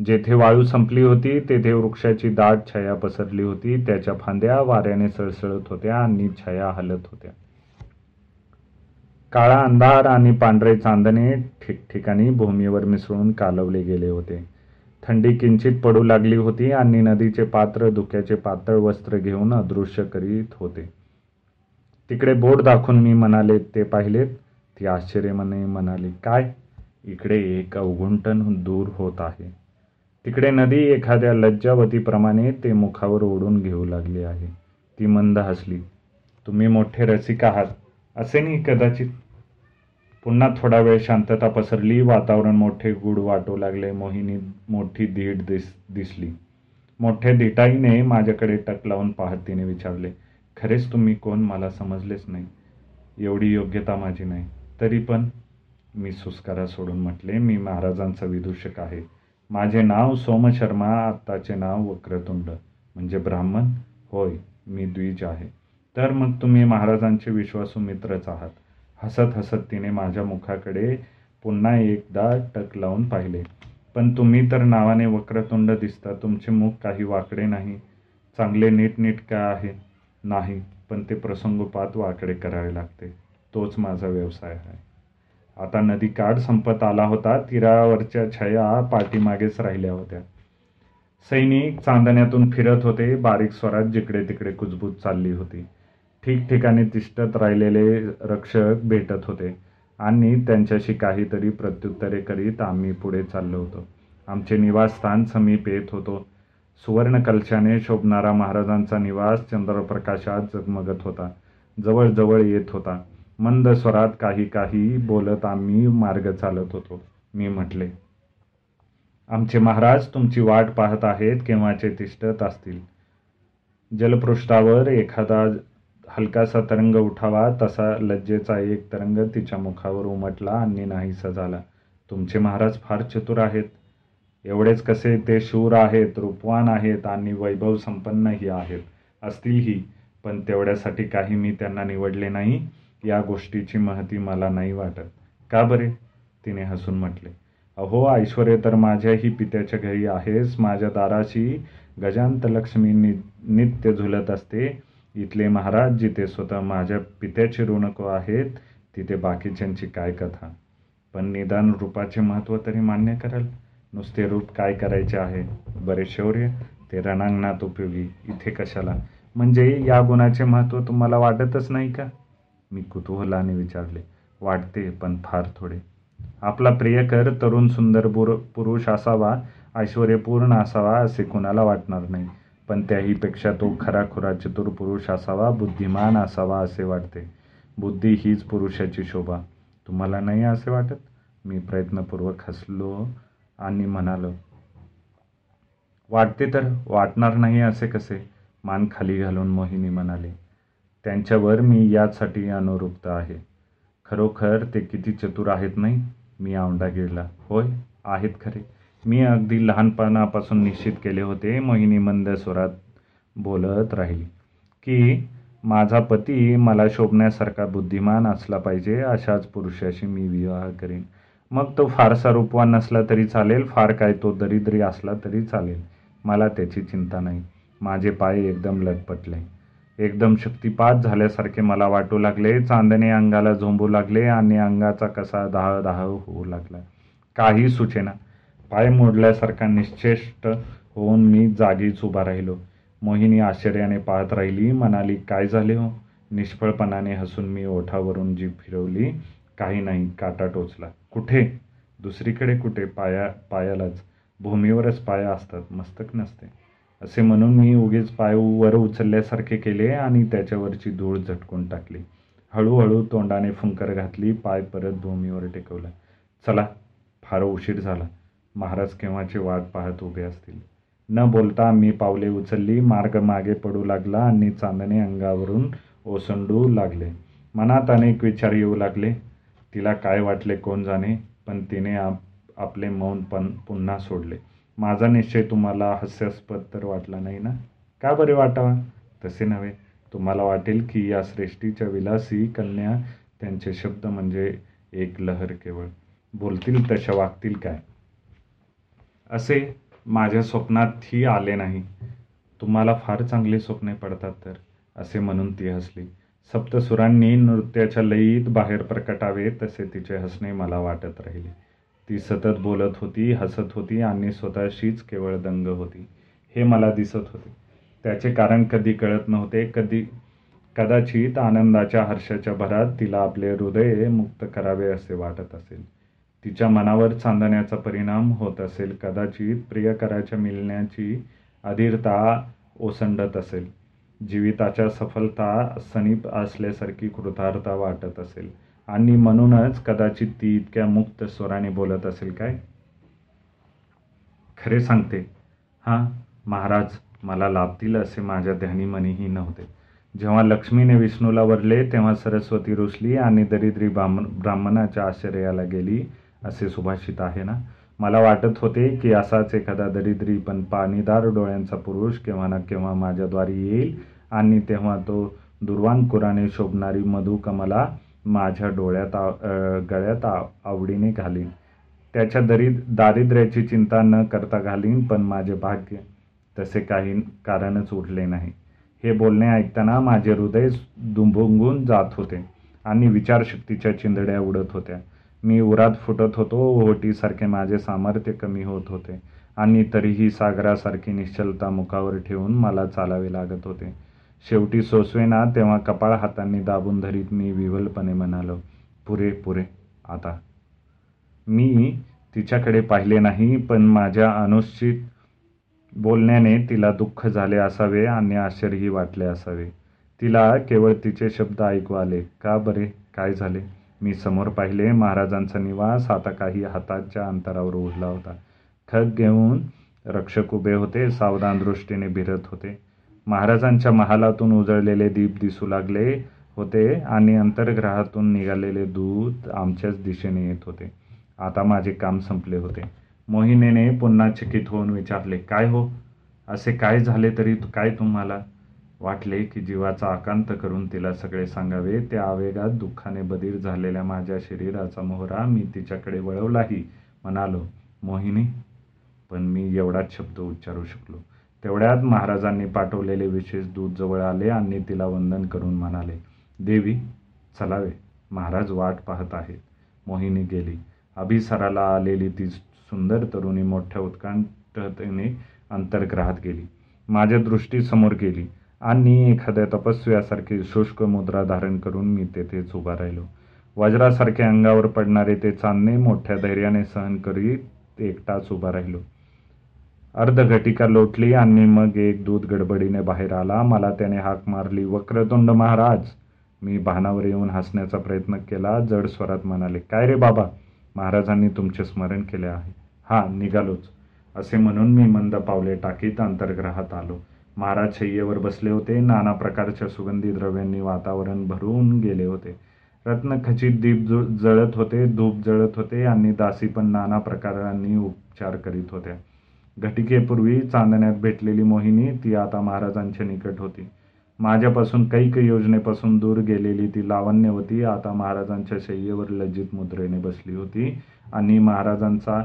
जेथे वाळू संपली होती तेथे वृक्षाची दाट छाया पसरली होती. त्याच्या फांद्या वाऱ्याने सळसळत होत्या आणि छाया हलत होत्या. काळा अंधार आणि पांढरे चांदणे ठिकठिकाणी भूमीवर मिसळून कालवले गेले होते. थंडी किंचित पडू लागली होती आणि नदीचे पात्र धुक्याचे पातळ वस्त्र घेऊन अदृश्य करीत होते. तिकडे बोट दाखवून मी म्हणाले ते पाहिलेत? ती आश्चर्यमने म्हणाली काय? इकडे एक अवघुंटन दूर होत आहे. तिकडे नदी एखाद्या लज्जावतीप्रमाणे ते मुखावर ओढून घेऊ लागली आहे. ती मंद हसली. तुम्ही मोठे रसिक आहात. असे नाही कदाचित. पुन्हा थोडा वेळ शांतता पसरली. वातावरण मोठे गुड वाटू लागले. मोहिनी मोठी धीट दिस दिसली. मोठे धिटाईने माझ्याकडे टक लावून पाहत तिने विचारले. खरेच तुम्ही कोण? मला समजलेच नाही. एवढी योग्यता माझी नाही. तरी पण मी सुस्कारा सोडून म्हटले मी महाराजांचा विदूषक आहे. माझे नाव सोमशर्मा आत्ताचे नाव वक्रतुंड. म्हणजे ब्राह्मण? होय मी द्विज आहे. तर मग तुम्ही महाराजांचे विश्वासू मित्रच आहात. हसत हसत तिने माझ्या मुखाकडे पुन्हा एकदा टक लावून पाहिले. पण तुम्ही तर नावाने वक्रतुंड दिसता तुमचे मुख काही वाकडे नाही. चांगले नीटनीट काय आहे? नाही पण ते प्रसंगोपात वाकडे करावे लागते. तोच माझा व्यवसाय आहे. आता नदी काठ संपत आला होता. तीरावरच्या छया पाठीमागेच राहिल्या होत्या. सैनिक चांदण्यातून फिरत होते. बारीक स्वरात जिकडे तिकडे कुजबूज चालली होती. ठिकठिकाणी तिष्ठत राहिलेले रक्षक भेटत होते आणि त्यांच्याशी काहीतरी प्रत्युत्तरे करीत आम्ही पुढे चाललो होतो. आमचे निवासस्थान समीप येत होतो. सुवर्ण कलशाने शोभणारा महाराजांचा निवास चंद्रप्रकाशात जगमगत होता. जवळजवळ येत होता. मंद स्वरात काही काही बोलत आम्ही मार्ग चालत होतो. मी म्हटले आमचे महाराज तुमची वाट पाहत आहेत केव्हाचे तिष्ठत असतील? जलपृष्ठावर एखादा हलकासा तरंग उठावा तसा लज्जेचा एक तरंग तिच्या मुखावर उमटला आणि नाहीसा झाला. तुमचे महाराज फार चतुर आहेत. एवढेच कसे ते शूर आहेत रूपवान आहेत आणि वैभव संपन्नही आहेत असतीलही पण तेवढ्यासाठी काही मी त्यांना निवडले नाही. या गोष्टीची महती मला नाही वाटत. का बरे? तिने हसून म्हटले. अहो ऐश्वर्य तर माझ्याही पित्याच्या घरी आहेस माझ्या दाराशी गजांत लक्ष्मी नि नित्य झुलत असते. इथले महाराज जिथे स्वतः माझ्या पित्याचे ऋणको आहेत तिथे बाकीच्यांची काय कथा? पण निदान रूपाचे महत्त्व तरी मान्य कराल. नुसते रूप काय करायचे आहे? बरे शौर्य? ते रणांगणात उपयोगी. इथे कशाला? म्हणजे या गुणाचे महत्त्व तुम्हाला वाटतच नाही का? मी कुतूहलाने विचारले वाटते पण फार थोडे. आपला प्रियकर तरुण सुंदर पुर पुरुष असावा ऐश्वर्यपूर्ण असावा असे कुणाला वाटणार नाही. पण त्याहीपेक्षा तो खराखुरा चतुर पुरुष असावा बुद्धिमान असावा असे वाटते. बुद्धी हीच पुरुषाची शोभा. तुम्हाला नाही असे वाटत? मी प्रयत्नपूर्वक हसलो आणि म्हणालो वाटते तर वाटणार नाही असे कसे? मान खाली घालून मोहिनी म्हणाले त्यांच्यावर मी यासाठी अनुरुक्त आहे. खरोखर ते किती चतुर आहेत नाही? मी आवडा गिळला. होय आहेत खरे. मी अगदी लहानपणापासून निश्चित केले होते मोहिनी मंद स्वरात बोलत राहील की माझा पती मला शोभण्यासारखा बुद्धिमान असला पाहिजे अशाच पुरुषाशी मी विवाह करेन. मग तो फारसा रूपवान नसला तरी चालेल फार काय तो दरिद्री असला तरी चालेल. मला त्याची चिंता नाही. माझे पाय एकदम लटपटले. एकदम शक्तिपात झाल्यासारखे मला वाटू लागले. चांदणे अंगाला झोंबू लागले आणि अंगाचा कसा दाह दाह होऊ लागला. काही सुचेना. पाय मोडल्यासारखा निश्चेष्ट होऊन मी जागीच उभा राहिलो. मोहिनी आश्चर्याने पाहत राहिली म्हणाली काय झाले हो? निष्फळपणाने हसून मी ओठावरून जीभ फिरवली. काही नाही काटा टोचला. कुठे? दुसरीकडे कुठे? पाया पायालाच. भूमीवरच पाया असतात. मस्तक नसते. असे म्हणून मी उगेच पाय वर उचलल्यासारखे केले आणि त्याच्यावरची धूळ झटकून टाकली. हळूहळू तोंडाने फुंकर घातली पाय परत भूमीवर टेकवला. चला फार उशीर झाला. महाराज केव्हाची वाट पाहत उभे असतील. न बोलता मी पावले उचलली मार्ग मागे पडू लागला आणि चांदणे अंगावरून ओसंडू लागले. मनात अनेक विचार येऊ लागले. तिला काय वाटले कोण जाणे पण तिने आप आपले मौन पण पुन्हा सोडले. माझा निश्चय तुम्हाला हास्यास्पद तर वाटला नाही ना? का बरे वाटावा? तसे नव्हे. तुम्हाला वाटेल की या श्रेष्ठीच्या विलासी कन्या त्यांचे शब्द म्हणजे एक लहर केवळ. बोलतील तशा वागतील काय? असे माझ्या स्वप्नातही आले नाही. तुम्हाला फार चांगले स्वप्ने पडतात तर असे म्हणून ती हसली. सप्तसुरांनी नृत्याच्या लयीत बाहेर प्रकटावे तसे तिचे हसणे मला वाटत राहिले. ती सतत बोलत होती हसत होती आणि स्वतःशीच केवळ दंग होती. हे मला दिसत होते. त्याचे कारण कधी कळत नव्हते. कधी कदाचित आनंदाच्या हर्षाच्या भरात तिला आपले हृदय मुक्त करावे असे वाटत असेल. तिच्या मनावर चांदण्याचा परिणाम होत असेल. कदाचित प्रियकराच्या मिळण्याची अधीरता ओसंडत असेल. जीविताच्या सफलता सनीप असल्यासारखी कृतार्थता वाटत असेल. आणि म्हणूनच कदाचित ती इतक्या मुक्त स्वराने बोलत असेल काय? खरे सांगते. हां महाराज मला लाभतील असे माझ्या ध्यानी मनीही नव्हते. जेव्हा लक्ष्मीने विष्णूला वरले तेव्हा सरस्वती रुसली आणि दरिद्री ब्राह्मण ब्राह्मणाच्या आश्चर्याला गेली असे सुभाषित आहे ना? मला वाटत होते की असाच एखादा दरिद्री पण पाणीदार डोळ्यांचा पुरुष केव्हा ना केव्हा माझ्याद्वारी येईल आणि तेव्हा तो दुर्वांकुराने शोभणारी मधुकमला माझ्या डोळ्यात गळ्यात आवडीने घालीन. त्याच्या दरिद दारिद्र्याची चिंता न करता घालीन पण माझे भाग्य तसे काही कारणच उरले नाही. हे बोलणे ऐकताना माझे हृदय दुंभुंगून जात होते आणि विचारशक्तीच्या चिंदड्या उडत होत्या. मी उरात फुटत होतो ओहोटीसारखे माझे सामर्थ्य कमी होत होते आणि तरीही सागरासारखी निश्चलता मुखावर ठेवून मला चालावे लागत होते. शेवटी सोसवेना तेव्हा कपाळ हातांनी दाबून धरीत मी विवलपणे म्हणालो पुरे पुरे आता. मी तिच्याकडे पाहिले नाही पण माझ्या अनुश्चित बोलण्याने तिला दुःख झाले असावे आणि आश्चर्यही वाटले असावे. तिला केवळ तिचे शब्द ऐकू आले. का बरे? काय झाले? मी समोर पाहिले. महाराजांचा निवास आता काही हाताच्या अंतरावर उरला होता. खग घेऊन रक्षक उभे होते. सावधान दृष्टीने भिरत होते. महाराजांच्या महालातून उजळलेले दीप दिसू लागले होते आणि अंतर्ग्रहातून निघालेले दूत आमच्याच दिशेने येत होते. आता माझे काम संपले होते. मोहिनीने पुन्हा चकित होऊन विचारले काय हो? असे काय झाले तरी काय तुम्हाला वाटले की जीवाचा आकांत करून तिला सगळे सांगावे? त्या आवेगात दुःखाने बधीर झालेल्या माझ्या शरीराचा मोहरा मी तिच्याकडे वळवलाही म्हणालो. मोहिनी पण मी एवढाच शब्द उच्चारू शकलो. तेवढ्यात महाराजांनी पाठवलेले विशेष दूत जवळ आले आणि तिला वंदन करून म्हणाले देवी चलावे महाराज वाट पाहत आहेत. मोहिनी गेली. अभिसराला आलेली ती सुंदर तरुणी मोठ्या उत्कंठतेने अंतर्ग्रहात गेली. माझ्या दृष्टीसमोर गेली आणि एखाद्या तपस्व्यासारखी शुष्क मुद्रा धारण करून मी तेथेच उभा राहिलो. वज्रासारखे अंगावर पडणारे ते चांदणे मोठ्या धैर्याने सहन करीत एकटाच उभा राहिलो. अर्धघटिका लोटली आणि मग एक दूध गडबडीने बाहेर आला. मला त्याने हाक मारली वक्रतुंड महाराज! मी भानावर येऊन हसण्याचा प्रयत्न केला. जड स्वरात म्हणाले काय रे बाबा महाराजांनी तुमचे स्मरण केले आहे. हा निघालोच. असे म्हणून मी मंद पावले टाकीत अंतर्ग्रहात आलो. महाराज शय्येवर बसले होते. नाना प्रकारच्या सुगंधी द्रव्यांनी वातावरण भरून गेले होते. रत्नखचित दीप जळत होते धूप जळत होते आणि दासी पण नाना प्रकारांनी उपचार करीत होत्या. घटिकेपूर्वी चांदण्यात भेटलेली मोहिनी ती आता महाराजांच्या निकट होती. माझ्यापासून कैक योजनेपासून दूर गेलेली ती लावण्यवती आता महाराजांच्या शय्येवर लज्जित मुद्रेने बसली होती आणि महाराजांचा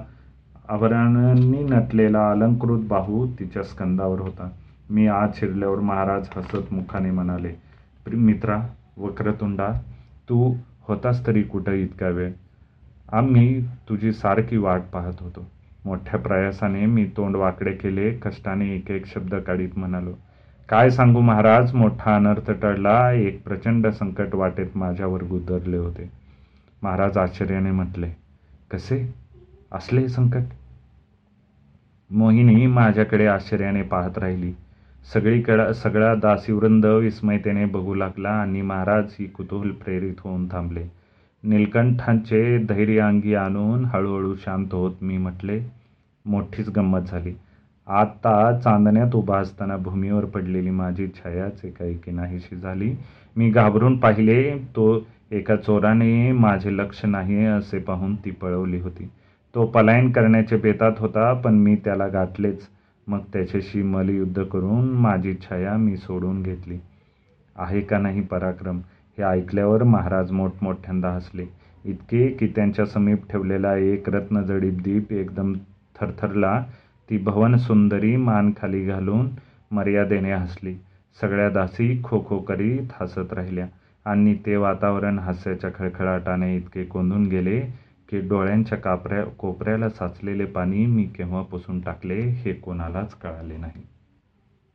आवरणांनी नटलेला अलंकृत बाहू तिच्या स्कंदावर होता. मी आत शिरल्यावर महाराज हसत मुखाने म्हणाले मित्रा वक्रतुंडा तू होतास तरी कुठं इतका वेळ? आम्ही तुझी सारखी वाट पाहत होतो. मोठ्या प्रयासाने मी तोंड वाकडे केले कष्टाने एक एक शब्द काढीत म्हणालो काय सांगू महाराज मोठा अनर्थ टळला एक प्रचंड संकट वाटेत माझ्यावर गुदरले होते. महाराज आश्चर्याने म्हटले कसे? असले संकट? मोहिनी माझ्याकडे आश्चर्याने पाहत राहिली सगळीकडं सगळा दासीवृंद विस्मयतेने बघू लागला आणि महाराज ही कुतूहल प्रेरित होऊन थांबले. नीलकंठांचे धैर्य अंगी आणून हळूहळू शांत होत मी म्हटले मोठीच गंमत झाली. आता चांदण्यात उभा असताना भूमीवर पडलेली माझी छायाच एकाएकी नाहीशी झाली. मी घाबरून पाहिले तो एका चोराने माझे लक्ष नाही असे पाहून ती पळवली होती. तो पलायन करण्याचे बेतात होता पण मी त्याला गाठलेच. मग त्याच्याशी मलयुद्ध करून माझी छाया मी सोडून घेतली. आहे का नाही पराक्रम? हे ऐकल्यावर महाराज मोठमोठ्यांदा हसले. इतके की त्यांच्या समीप ठेवलेला एक रत्नजडीप दीप एकदम थरथरला ती भवन सुंदरी मान खाली घालून मर्यादेने हसली. सगळ्या दासी खो खो करीत हसत राहिल्या. आणि ते वातावरण हास्याच्या खळखळाटाने इतके कोंदून गेले की डोळ्यांच्या कापऱ्या कोपऱ्याला साचलेले पाणी मी केव्हा पुसून टाकले हे कोणालाच कळाले नाही.